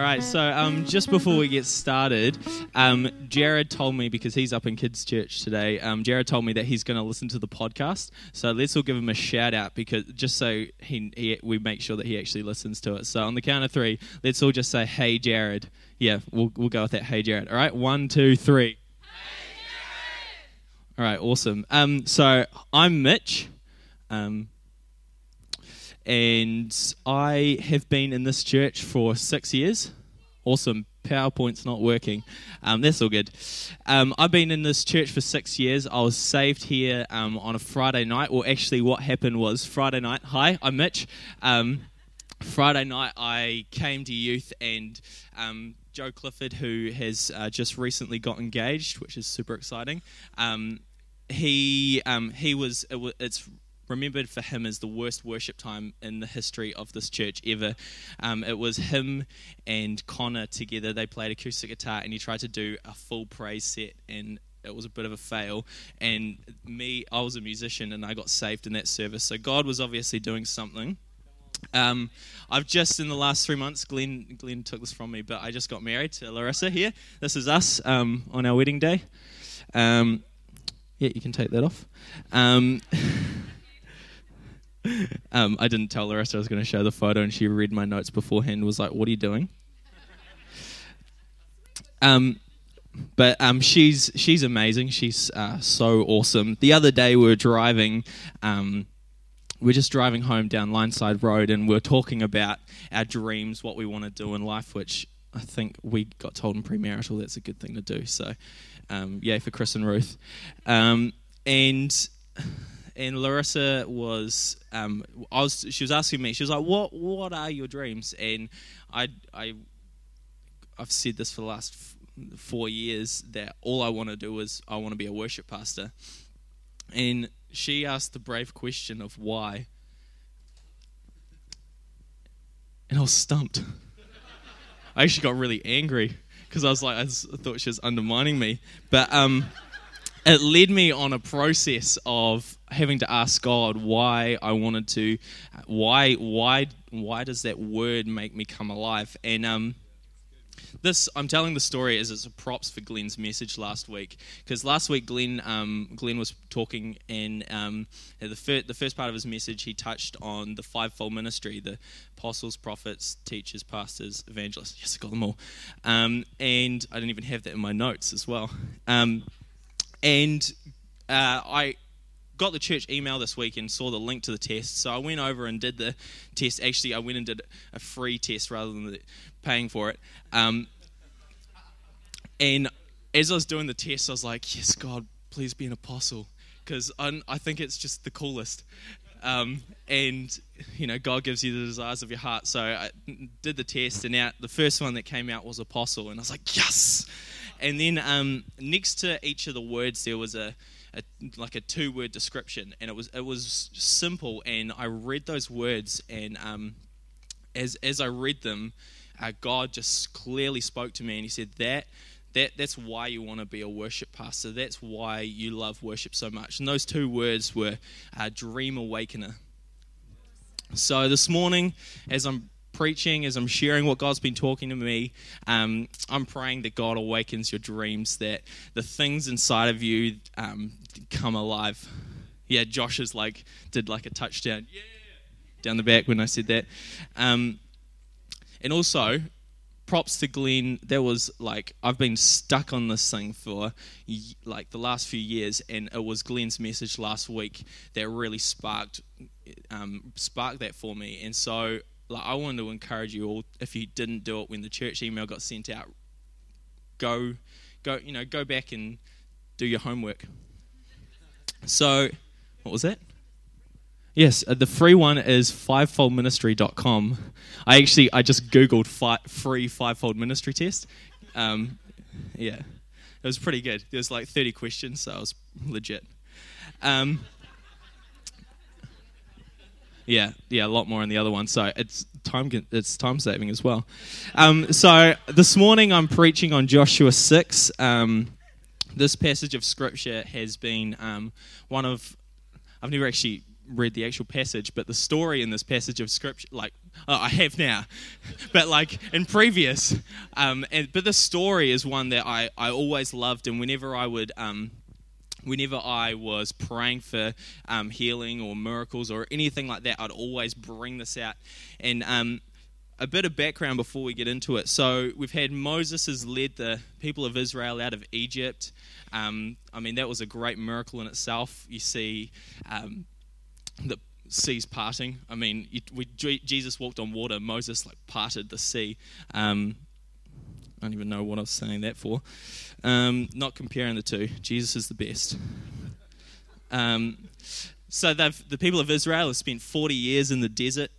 All right, so um, just before we get started, um, Jared told me because he's up in kids' church today. Um, Jared told me that he's going to listen to the podcast. So let's all give him a shout out because just so he, he, we make sure that he actually listens to it. So on the count of three, let's all just say, "Hey, Jared." Yeah, we'll we'll go with that. Hey, Jared. All right, one, two, three. Hey, Jared! All right, awesome. Um, so I'm Mitch. And I have been in this church for six years. Awesome. PowerPoint's not working. Um, that's all good. Um, I've been in this church for six years. I was saved here um, on a Friday night. Well, actually, what happened was Friday night. Hi, I'm Mitch. Um, Friday night, I came to youth, and um, Joe Clifford, who has uh, just recently got engaged, which is super exciting. Um, he he was it, it's remembered for him as the worst worship time in the history of this church ever. Um, it was him and Connor together. They played acoustic guitar, and he tried to do a full praise set, and it was a bit of a fail. And me, I was a musician, and I got saved in that service. So God was obviously doing something. Um, I've just in the last three months, Glenn, Glenn took this from me, but I just got married to Larissa here. This is us um, on our wedding day. Um, yeah, you can take that off. Um, I didn't tell Larissa I was going to show the photo, and she read my notes beforehand. Was like, "What are you doing?" Um, but um, she's she's amazing. She's uh, so awesome. The other day we were driving. Um, we're just driving home down Lineside Road, and we're talking about our dreams, what we want to do in life, which I think we got told in premarital that's a good thing to do. So, um, yay for Chris and Ruth. Um, and and Larissa was, um, I was, she was asking me, she was like, "What, what are your dreams?" And I, I, I've said this for the last f- four years that all I want to do is I want to be a worship pastor. And she asked the brave question of why, and I was stumped. I actually got really angry because I was like, I, thought she was undermining me, but um it led me on a process of having to ask God why I wanted to, why, why, why does that word make me come alive? And um, this, I'm telling the story as it's a props for Glenn's message last week because last week Glenn, um, Glenn was talking and um, the, fir- the first part of his message he touched on the fivefold ministry, the apostles, prophets, teachers, pastors, evangelists. Yes, I got them all. Um, and I didn't even have that in my notes as well. Um, and uh, I got the church email this week and saw the link to the test. So I went over and did the test. Actually, I went and did a free test rather than paying for it. Um, and as I was doing the test, I was like, yes, God, please be an apostle. Because I, I think it's just the coolest. Um, and you know God gives you the desires of your heart. So I did the test, and out the first one that came out was apostle, and I was like, yes. And then um, next to each of the words, there was a, a like a two-word description, and it was it was simple. And I read those words, and um, as as I read them, uh, God just clearly spoke to me, and He said that that that's why you want to be a worship pastor. That's why you love worship so much. And those two words were uh, dream awakener. So this morning, as I'm preaching, as I'm sharing what God's been talking to me, um, I'm praying that God awakens your dreams, that the things inside of you um, come alive. Yeah, Josh is like did like a touchdown, yeah, down the back when I said that. Um, and also, props to Glenn. There was like I've been stuck on this thing for like the last few years, and it was Glenn's message last week that really sparked um, sparked that for me. And so like I wanted to encourage you all if you didn't do it when the church email got sent out, go go you know go back and do your homework. So, what was that? Yes, uh, the free one is fivefoldministry.com. I actually I just googled fi- free fivefold ministry test. Um, yeah, it was pretty good. There was like 30 questions, so I was legit. Um, yeah, yeah, a lot more in the other one. So it's time it's time saving as well. Um, so this morning I'm preaching on Joshua six. Um, this passage of scripture has been um, one of I've never actually read the actual passage, but the story in this passage of scripture, like oh, I have now, but like in previous, um, and but the story is one that I I always loved, and whenever I would um, whenever I was praying for um, healing or miracles or anything like that, I'd always bring this out. And um, a bit of background before we get into it. So we've had Moses has led the people of Israel out of Egypt. Um, I mean, that was a great miracle in itself. You see um, the seas parting. I mean, we, Jesus walked on water. Moses like parted the sea. Um, I don't even know what I was saying that for. Um, not comparing the two. Jesus is the best. Um, so the people of Israel have spent 40 years in the desert.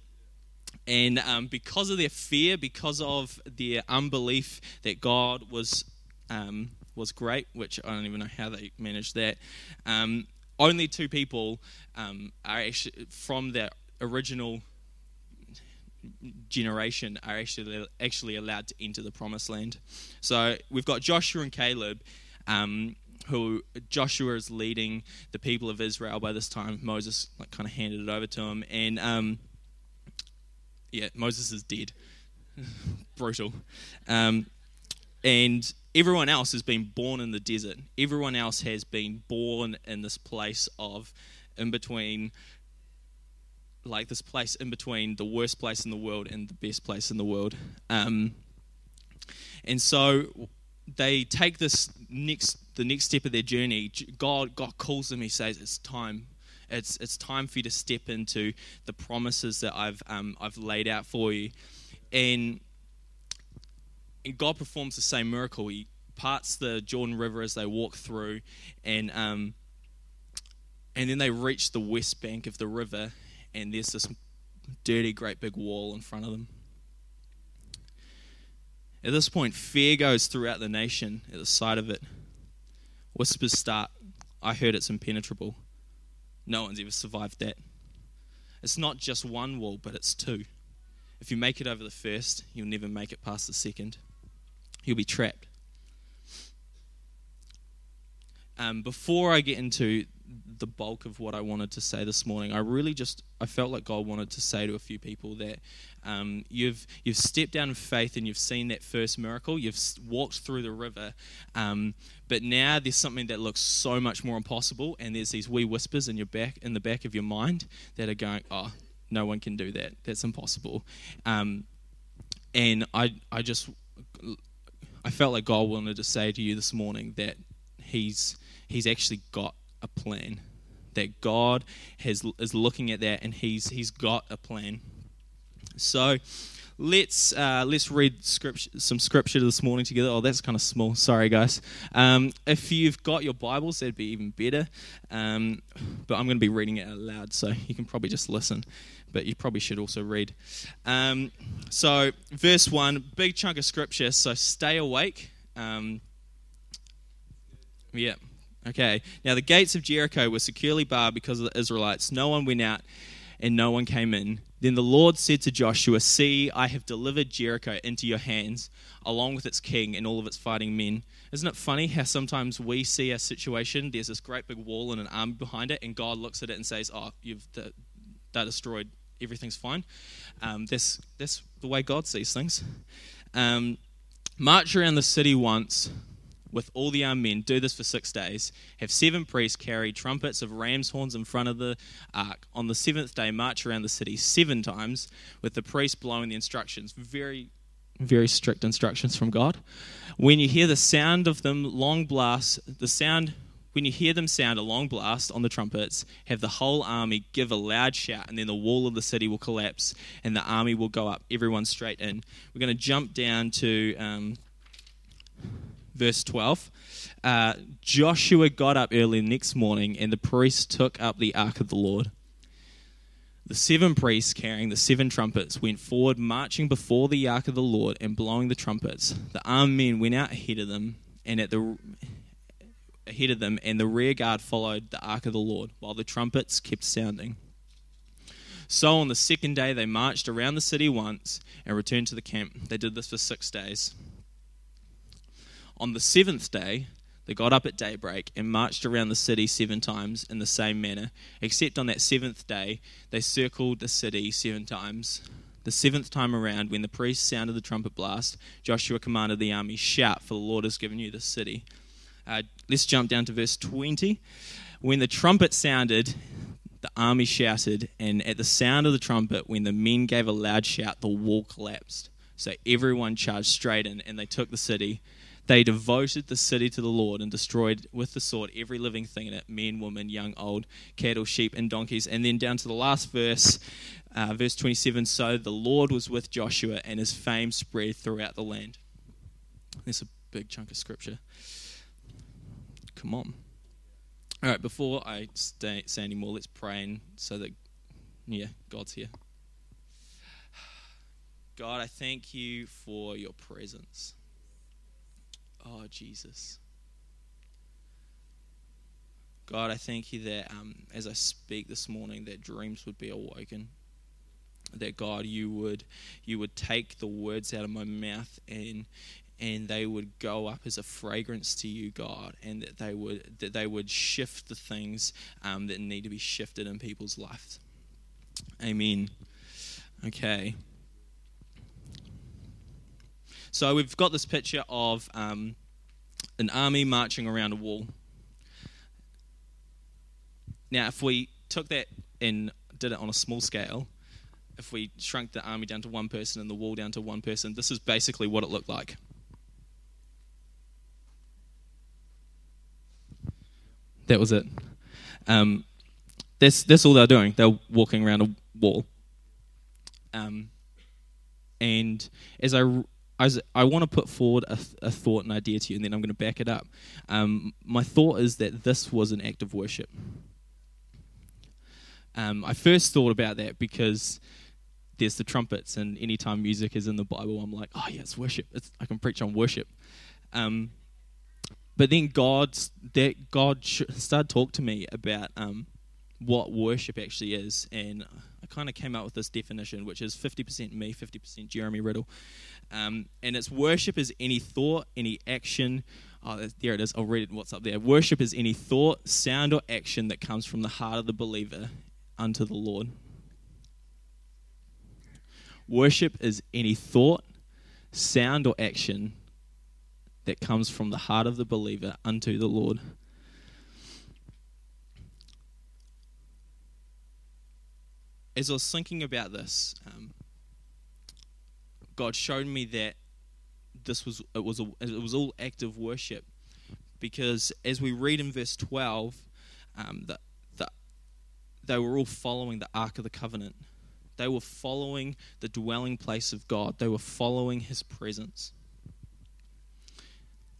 And um, because of their fear, because of their unbelief that God was um, was great, which I don't even know how they managed that. Um, only two people um, are actually from the original generation are actually actually allowed to enter the promised land. So we've got Joshua and Caleb. Um, who Joshua is leading the people of Israel by this time. Moses like kind of handed it over to him, and um, yeah, Moses is dead. Brutal. Um, and everyone else has been born in the desert. Everyone else has been born in this place of in between like this place in between the worst place in the world and the best place in the world. Um, and so they take this next the next step of their journey. God God calls them. He says, "It's time. It's it's time for you to step into the promises that I've um, I've laid out for you." And and God performs the same miracle. He parts the Jordan River as they walk through, and um, and then they reach the west bank of the river, and there's this dirty, great big wall in front of them. At this point, fear goes throughout the nation at the sight of it. Whispers start. I heard it's impenetrable. No one's ever survived that. It's not just one wall, but it's two. If you make it over the first, you'll never make it past the second. You'll be trapped. Um, before I get into the bulk of what I wanted to say this morning, I really just I felt like God wanted to say to a few people that um, you've you've stepped down in faith and you've seen that first miracle. You've walked through the river, um, but now there's something that looks so much more impossible, and there's these wee whispers in your back in the back of your mind that are going, "Oh, no one can do that. That's impossible." Um, and I I just I felt like God wanted to say to you this morning that He's He's actually got a plan. That God has is looking at that and He's He's got a plan. So let's uh, let's read scripture, some scripture this morning together. Oh, that's kind of small. Sorry, guys. Um, if you've got your Bibles, that'd be even better. Um, but I'm going to be reading it out loud, so you can probably just listen but you probably should also read. Um, so, verse 1, big chunk of scripture, so stay awake. Um, yeah, okay. Now, the gates of Jericho were securely barred because of the Israelites. No one went out and no one came in. Then the Lord said to Joshua, See, I have delivered Jericho into your hands, along with its king and all of its fighting men. Isn't it funny how sometimes we see a situation, there's this great big wall and an army behind it, and God looks at it and says, Oh, you've that destroyed everything's fine. Um, that's, that's the way God sees things. Um, march around the city once with all the armed men. Do this for six days. Have seven priests carry trumpets of ram's horns in front of the ark. On the seventh day, march around the city seven times with the priest blowing the instructions. Very very strict instructions from God. When you hear the sound of them long blasts, the sound when you hear them sound a long blast on the trumpets, have the whole army give a loud shout, and then the wall of the city will collapse, and the army will go up, everyone straight in. We're going to jump down to um, verse 12. Uh, Joshua got up early next morning, and the priests took up the ark of the Lord. The seven priests carrying the seven trumpets went forward, marching before the ark of the Lord and blowing the trumpets. The armed men went out ahead of them, and at the ahead of them, and the rear guard followed the ark of the Lord, while the trumpets kept sounding. So on the second day, they marched around the city once and returned to the camp. They did this for six days. On the seventh day, They got up at daybreak and marched around the city seven times in the same manner, except on that seventh day, they circled the city seven times. The seventh time around, when the priest sounded the trumpet blast, Joshua commanded the army, Shout, for the Lord has given you the city. Uh, let's jump down to verse 20. When the trumpet sounded, the army shouted, and at the sound of the trumpet, when the men gave a loud shout, the wall collapsed. So everyone charged straight in, and they took the city. They devoted the city to the Lord and destroyed with the sword every living thing in it men, women, young, old, cattle, sheep, and donkeys. And then down to the last verse, uh, verse 27 So the Lord was with Joshua, and his fame spread throughout the land. That's a big chunk of scripture. Come on. All right, before I stay, say any more, let's pray and so that, yeah, God's here. God, I thank you for your presence. Oh, Jesus. God, I thank you that um, as I speak this morning, that dreams would be awoken. That God, you would you would take the words out of my mouth and and they would go up as a fragrance to you, God, and that they would that they would shift the things um, that need to be shifted in people's lives. Amen. Okay. So we've got this picture of um, an army marching around a wall. Now, if we took that and did it on a small scale, if we shrunk the army down to one person and the wall down to one person, this is basically what it looked like. That was it. Um, that's that's all they're doing. They're walking around a wall. Um, and as I as I want to put forward a, a, thought and idea to you, and then I'm going to back it up. Um, my thought is that this was an act of worship. Um, I first thought about that because there's the trumpets, and anytime music is in the Bible, I'm like, oh yeah, it's worship. It's, I can preach on worship. Um, but then God, that God started talk to me about um, what worship actually is, and I kind of came up with this definition, which is 50% me, 50% Jeremy Riddle, um, and it's worship is any thought, any action. Oh, there it is. I'll read it. What's up there? Worship is any thought, sound, or action that comes from the heart of the believer unto the Lord. Worship is any thought, sound, or action that comes from the heart of the believer unto the Lord. As I was thinking about this, um, God showed me that this was it was a, it was all active worship, because as we read in verse twelve, um, that the, they were all following the Ark of the Covenant. They were following the dwelling place of God. They were following His presence.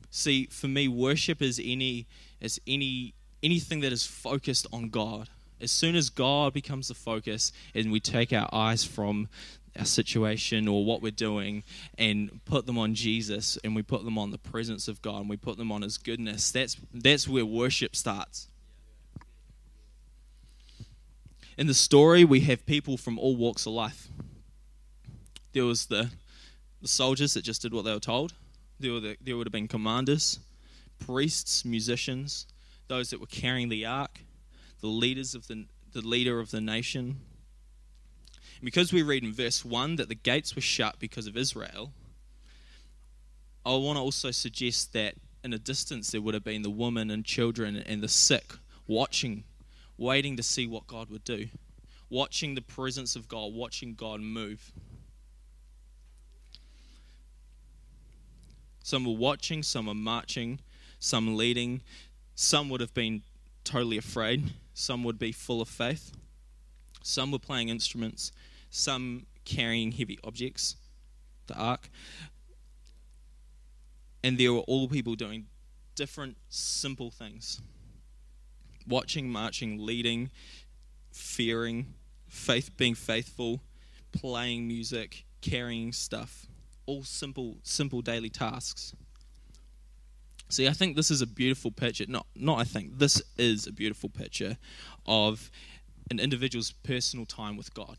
See, for me, worship is any is any anything that is focused on God. As soon as God becomes the focus, and we take our eyes from our situation or what we're doing and put them on Jesus and we put them on the presence of God and we put them on his goodness that's that's where worship starts. In the story we have people from all walks of life. There was the the soldiers that just did what they were told. There, were the, there would have been commanders, priests, musicians, those that were carrying the ark, the leaders of the, the leader of the nation. Because we read in verse 1 that the gates were shut because of Israel, I want to also suggest that in a distance there would have been the women and children and the sick watching, waiting to see what God would do, watching the presence of God, watching God move. Some were watching, some were marching, some leading. Some would have been totally afraid, some would be full of faith. Some were playing instruments, some carrying heavy objects, the ark. And there were all people doing different simple things watching, marching, leading, fearing, faith, being faithful, playing music, carrying stuff all simple, simple daily tasks. See, I think this is a beautiful picture. Not, not I think this is a beautiful picture of an individual's personal time with God.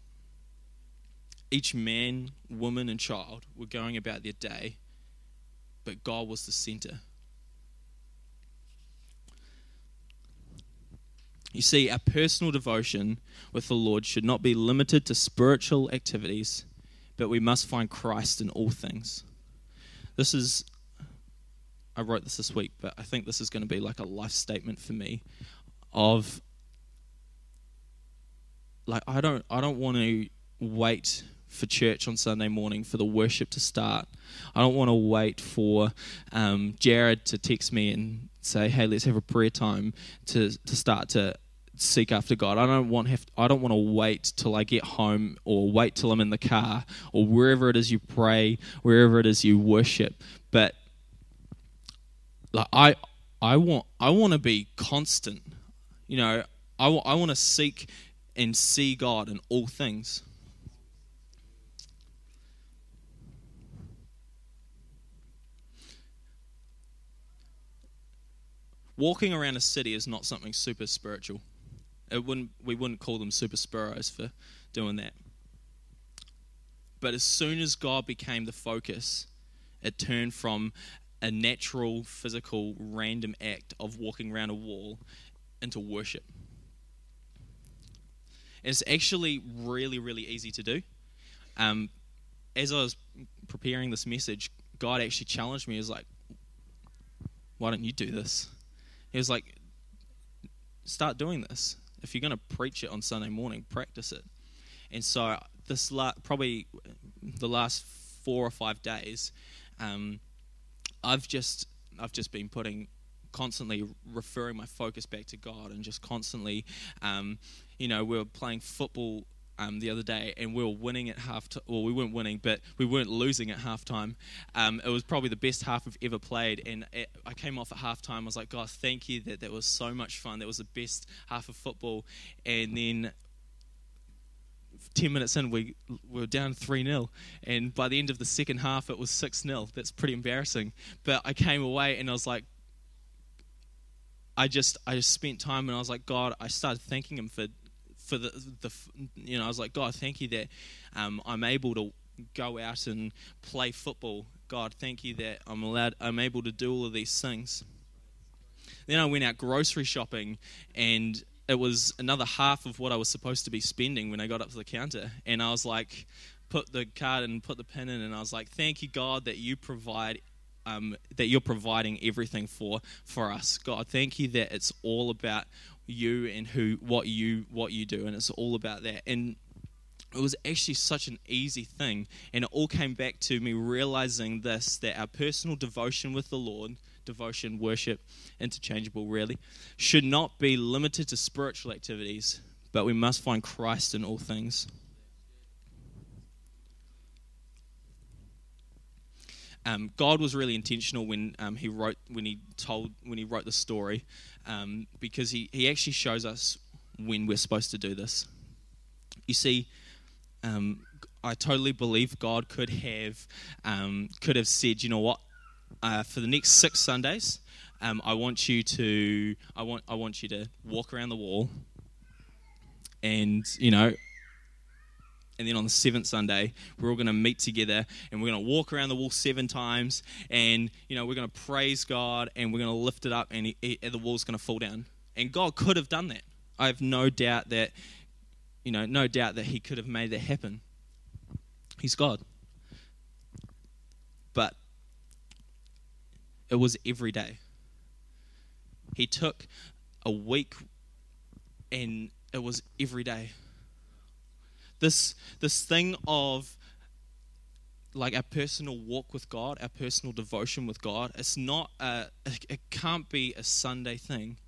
Each man, woman, and child were going about their day, but God was the center. You see, our personal devotion with the Lord should not be limited to spiritual activities, but we must find Christ in all things. This is I wrote this this week, but I think this is going to be like a life statement for me of, like, I don't, I don't want to wait for church on Sunday morning for the worship to start. I don't want to wait for um, Jared to text me and say, "Hey, let's have a prayer time to to start to seek after God." I don't want have I don't want to wait till I get home or wait till I'm in the car or wherever it is you pray, wherever it is you worship. But like I I want I want to be constant. You know, I, I want to seek and see God in all things. walking around a city is not something super spiritual. It wouldn't, we wouldn't call them super spiros for doing that. But as soon as God became the focus, it turned from a natural, physical, random act of walking around a wall into worship. It's actually really, really easy to do. Um, as I was preparing this message, God actually challenged me. He was like, why don't you do this? He was like, start doing this. If you're going to preach it on Sunday morning, practice it. And so this la- probably the last four or five days, um, I've just I've just been putting constantly referring my focus back to God and just constantly, um, you know, we were playing football um, the other day, and we were winning at half. T- well, we weren't winning, but we weren't losing at halftime. Um, it was probably the best half we've ever played, and it, I came off at halftime. I was like, God, thank you that that was so much fun. That was the best half of football, and then. 10 minutes in, we, we were down 3 0. And by the end of the second half, it was 6 0. That's pretty embarrassing. But I came away and I was like, I just I just spent time and I was like, God, I started thanking Him for for the, the you know, I was like, God, thank you that um, I'm able to go out and play football. God, thank you that I'm allowed, I'm able to do all of these things. Then I went out grocery shopping, and it was another half of what I was supposed to be spending when I got up to the counter. And I was like, put the card and put the pin in, and I was like, thank you, God, that you provide um, that you're providing everything for for us. God, thank you that it's all about you and who what you what you do and it's all about that and it was actually such an easy thing and it all came back to me realizing this that our personal devotion with the lord devotion worship interchangeable really should not be limited to spiritual activities but we must find christ in all things Um, God was really intentional when um, he wrote when he told when he wrote the story, um, because he, he actually shows us when we're supposed to do this. You see, um, I totally believe God could have um, could have said, you know what, uh, for the next six Sundays, um, I want you to I want I want you to walk around the wall, and you know and then on the seventh Sunday, we're all going to meet together and we're going to walk around the wall seven times and, you know, we're going to praise God and we're going to lift it up and, he, he, the wall's going to fall down. And God could have done that. I have no doubt that, you know, no doubt that He could have made that happen. He's God. But it was every day. He took a week and it was every day this this thing of like our personal walk with God, our personal devotion with God. It's not a, it can't be a Sunday thing.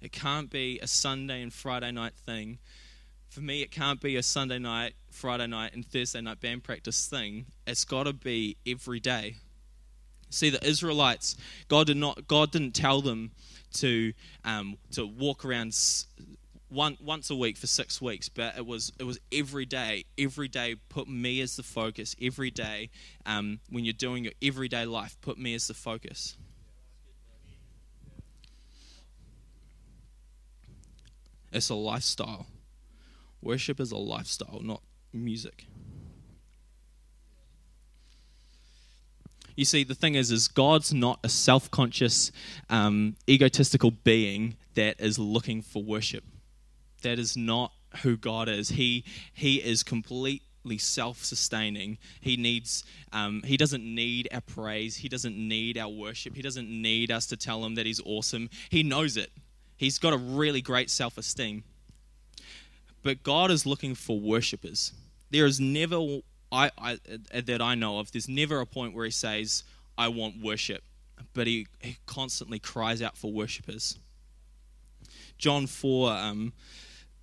It can't be a Sunday and Friday night thing. For me, it can't be a Sunday night, Friday night, and Thursday night band practice thing. It's got to be every day. See, the Israelites, God did not, God didn't tell them to um, to walk around one, once a week for six weeks, but it was it was every day. Every day, put me as the focus. Every day, um, when you're doing your everyday life, put me as the focus. It's a lifestyle. Worship is a lifestyle, not music. You see, the thing is, is God's not a self-conscious, um, egotistical being that is looking for worship. that is not who God is. He he is completely self-sustaining. He needs um, he doesn't need our praise. He doesn't need our worship. He doesn't need us to tell him that he's awesome. He knows it. He's got a really great self-esteem. But God is looking for worshippers. There is never I, I that I know of. There's never a point where he says, "I want worship," but he, he constantly cries out for worshippers. John four. Um,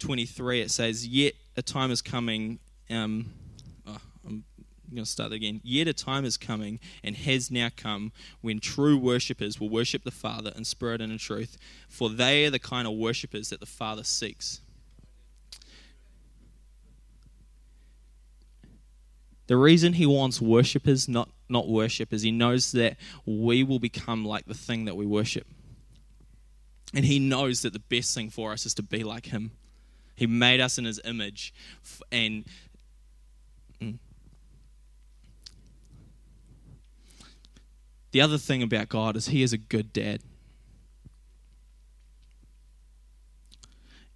23, it says, Yet a time is coming. Um, oh, I'm going to start again. Yet a time is coming and has now come when true worshippers will worship the Father in spirit and in truth, for they are the kind of worshippers that the Father seeks. The reason he wants worshippers, not, not worship, is he knows that we will become like the thing that we worship. And he knows that the best thing for us is to be like him. He made us in his image. And mm. the other thing about God is he is a good dad.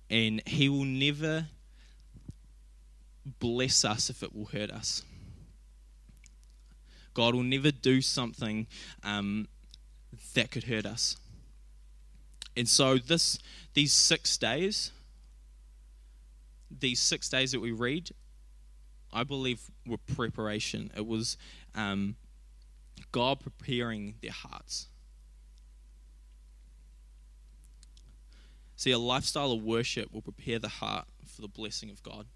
And he will never bless us if it will hurt us. God will never do something um, that could hurt us. And so this these six days these six days that we read, I believe were preparation. It was um, God preparing their hearts. See, a lifestyle of worship will prepare the heart for the blessing of God.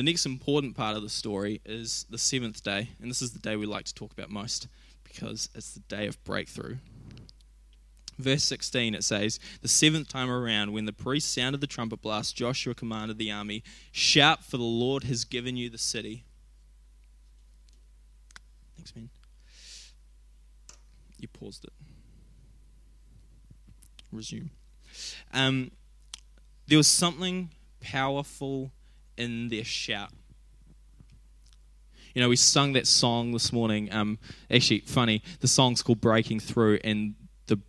The next important part of the story is the seventh day, and this is the day we like to talk about most because it's the day of breakthrough verse 16, it says, The seventh time around, when the priest sounded the trumpet blast, Joshua commanded the army, Shout, for the Lord has given you the city. Thanks, man. You paused it. Resume. Um, there was something powerful in their shout. You know, we sung that song this morning. Um, actually, funny, the song's called Breaking Through, and the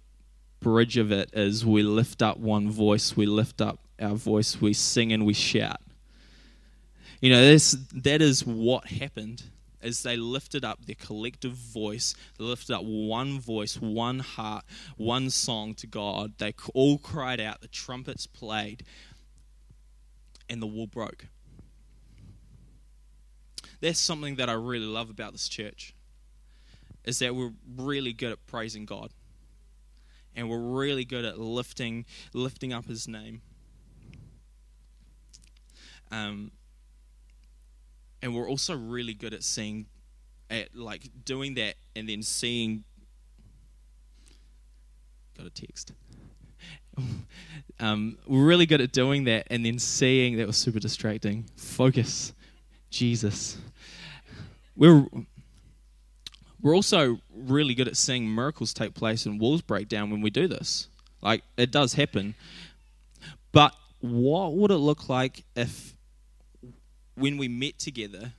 bridge of it is we lift up one voice, we lift up our voice, we sing and we shout. You know, this, that is what happened as they lifted up their collective voice, they lifted up one voice, one heart, one song to God. They all cried out, the trumpets played, and the wall broke. That's something that I really love about this church, is that we're really good at praising God. And we're really good at lifting lifting up his name. Um, and we're also really good at seeing at like doing that and then seeing got a text. Um, we're really good at doing that and then seeing that was super distracting. Focus. Jesus we're we're also really good at seeing miracles take place and walls break down when we do this. Like, it does happen. But what would it look like if, when we met together,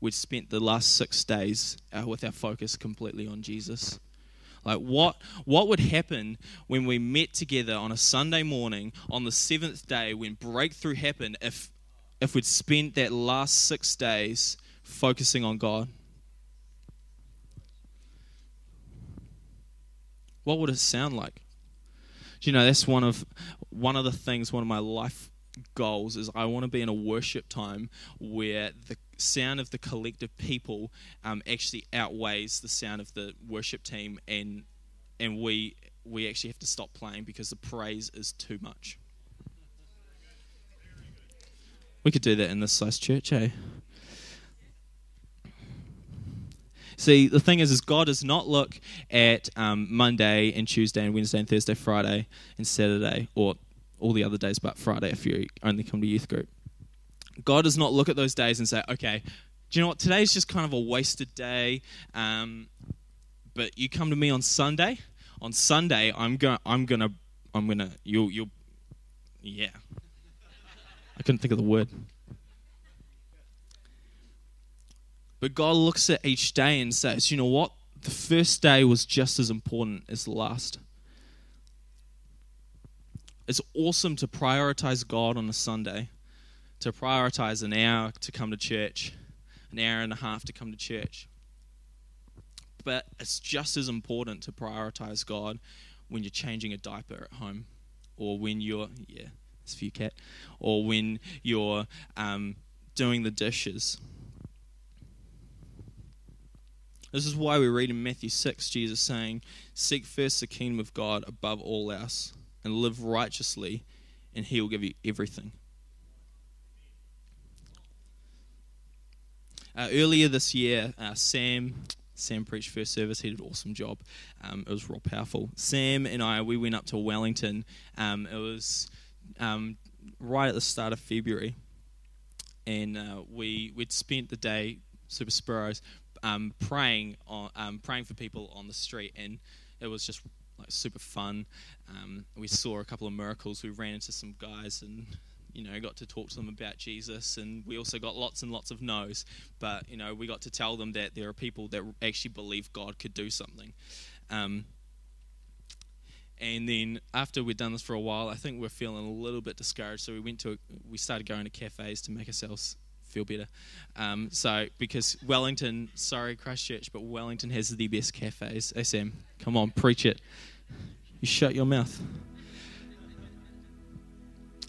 we'd spent the last six days uh, with our focus completely on Jesus? Like what what would happen when we met together on a Sunday morning on the seventh day when breakthrough happened if if we'd spent that last six days focusing on God? what would it sound like? Do you know that's one of one of the things, one of my life goals is I want to be in a worship time where the sound of the collective people um, actually outweighs the sound of the worship team, and and we we actually have to stop playing because the praise is too much. We could do that in this size church, eh? See, the thing is, is God does not look at um, Monday and Tuesday and Wednesday and Thursday, Friday and Saturday, or all the other days but Friday if you only come to youth group. God does not look at those days and say, okay, do you know what? Today's just kind of a wasted day, um, but you come to me on Sunday. On Sunday, I'm going. I'm gonna. I'm gonna. You'll. You'll. Yeah. I couldn't think of the word. But God looks at each day and says, you know what? The first day was just as important as the last. it's awesome to prioritize God on a Sunday, to prioritize an hour to come to church, an hour and a half to come to church. But it's just as important to prioritize God when you're changing a diaper at home, or when you're yeah, it's for you, cat, or when you're um, doing the dishes. This is why we read in Matthew 6 Jesus saying, Seek first the kingdom of God above all else and live righteously, and He will give you everything. Uh, earlier this year, uh, Sam Sam preached first service. He did an awesome job. Um, it was real powerful. Sam and I, we went up to Wellington. Um, it was um, right at the start of February, and uh, we we'd spent the day super sparrows um, praying on um, praying for people on the street, and it was just like super fun. Um, we saw a couple of miracles. We ran into some guys and you know got to talk to them about Jesus, and we also got lots and lots of no's. But you know we got to tell them that there are people that actually believe God could do something. Um, and then after we'd done this for a while, I think we are feeling a little bit discouraged. So we went to we started going to cafes to make ourselves feel better. Um, so because Wellington, sorry Christchurch, but Wellington has the best cafes. Sam, come on, preach it. You shut your mouth.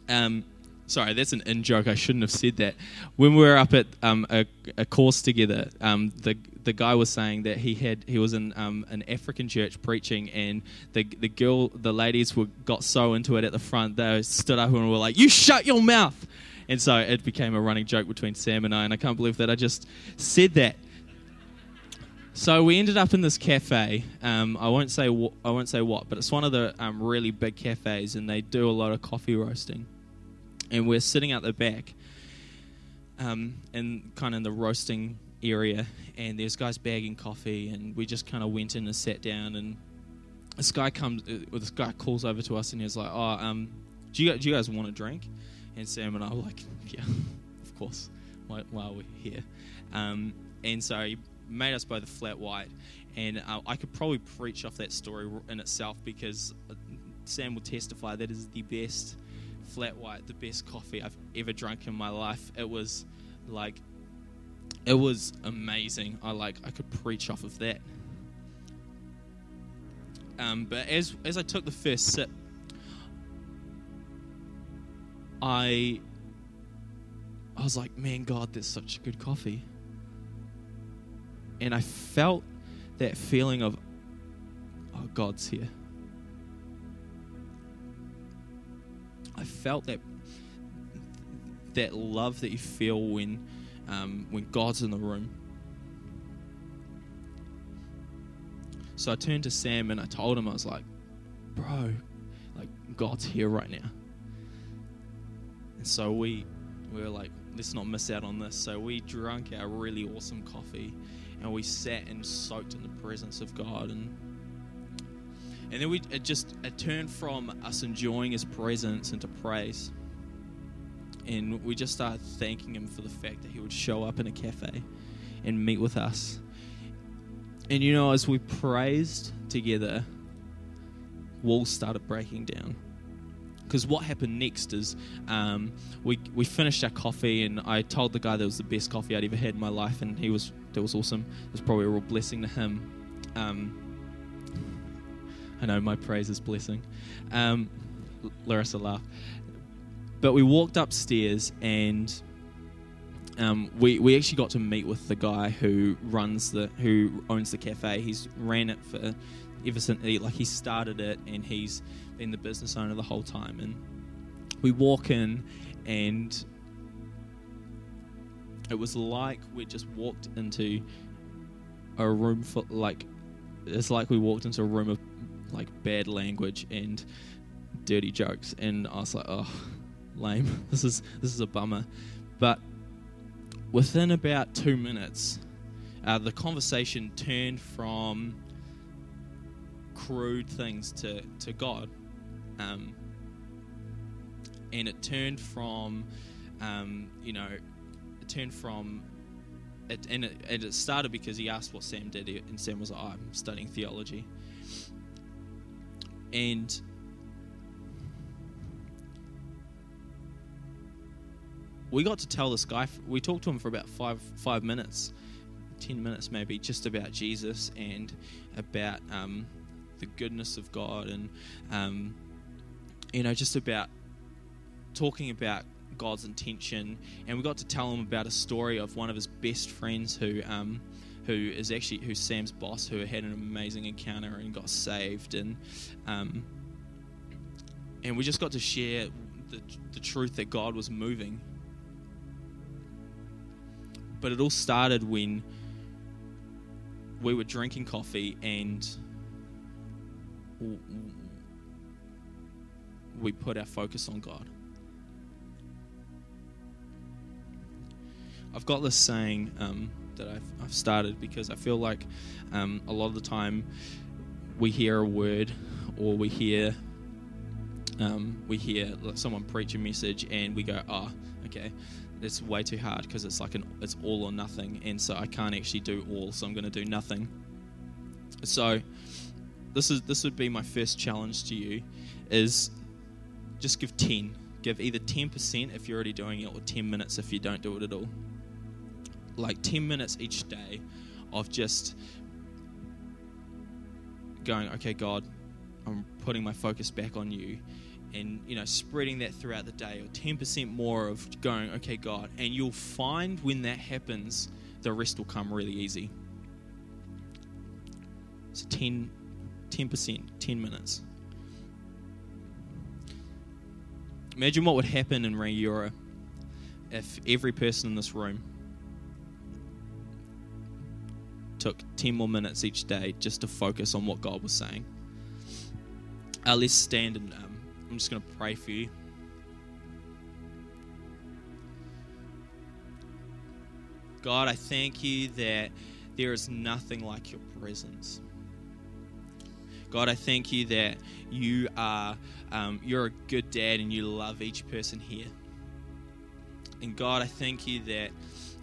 Um, sorry, that's an in joke. I shouldn't have said that. When we were up at um, a, a, course together, um, the the guy was saying that he had he was in um, an African church preaching, and the the girl, the ladies were got so into it at the front, they stood up and were like, "You shut your mouth." And so it became a running joke between Sam and I, and I can't believe that I just said that. So we ended up in this cafe. Um, I won't say wh- I won't say what, but it's one of the um, really big cafes, and they do a lot of coffee roasting. And we're sitting out the back, um, in kind of in the roasting area, and there's guys bagging coffee, and we just kind of went in and sat down, and this guy comes, uh, this guy calls over to us, and he's like, "Oh, um, do you do you guys want a drink?" And Sam and I were like, yeah, of course, while we're here. Um, and so he made us both a flat white. And uh, I could probably preach off that story in itself because uh, Sam will testify that is the best flat white, the best coffee I've ever drunk in my life. It was like, it was amazing. I like, I could preach off of that. Um, but as as I took the first sip, I I was like, man, God, that's such good coffee. And I felt that feeling of, oh, God's here. I felt that that love that you feel when um, when God's in the room. So I turned to Sam and I told him I was like, bro, like God's here right now. So we, we were like, let's not miss out on this. So we drank our really awesome coffee and we sat and soaked in the presence of God. And, and then we, it just, it turned from us enjoying his presence into praise. And we just started thanking him for the fact that he would show up in a cafe and meet with us. And you know, as we praised together, walls started breaking down because what happened next is um, we we finished our coffee and I told the guy that was the best coffee I'd ever had in my life and he was that was awesome. It was probably a real blessing to him. Um, I know my praise is blessing. Um, Larissa laughed. But we walked upstairs and um, we we actually got to meet with the guy who runs the who owns the cafe. He's ran it for ever since like he started it and he's been the business owner the whole time. And we walk in, and it was like we just walked into a room for like it's like we walked into a room of like bad language and dirty jokes and I was like oh lame this is this is a bummer but within about two minutes uh, the conversation turned from crude things to, to God um, and it turned from, um, you know, it turned from, it, and, it, and it started because he asked what Sam did, and Sam was like, oh, I'm studying theology. And we got to tell this guy, we talked to him for about five, five minutes, 10 minutes maybe, just about Jesus and about um, the goodness of God and. Um, you know just about talking about God's intention. And we got to tell him about a story of one of his best friends who. Um, who is actually who's Sam's boss, who had an amazing encounter and got saved, and um, and we just got to share the, the truth that God was moving. But it all started when we were drinking coffee and we put our focus on God. I've got this saying um, that I've, I've, started because I feel like um, a lot of the time we hear a word or we hear um, we hear someone preach a message and we go, oh, okay, it's way too hard because it's like an it's all or nothing, and so I can't actually do all, so I'm going to do nothing. So this is this would be my first challenge to you, is just give ten, give either ten percent if you're already doing it, or ten minutes if you don't do it at all. Like ten minutes each day of just going, okay, God, I'm putting my focus back on you and you know spreading that throughout the day or 10% more of going okay god and you'll find when that happens the rest will come really easy. So 10 10% 10 minutes imagine what would happen in Rangiora if every person in this room took 10 more minutes each day just to focus on what God was saying. Uh, let's stand and um, I'm just going to pray for you. God, I thank you that there is nothing like your presence. God, I thank you that you are um, you're a good dad and you love each person here. And God, I thank you that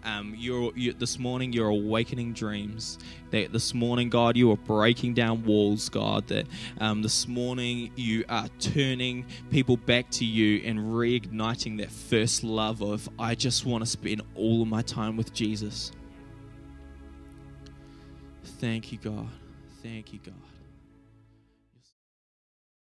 um, you're, you, this morning you're awakening dreams. That this morning, God, you are breaking down walls, God. That um, this morning you are turning people back to you and reigniting that first love of, I just want to spend all of my time with Jesus. Thank you, God. Thank you, God.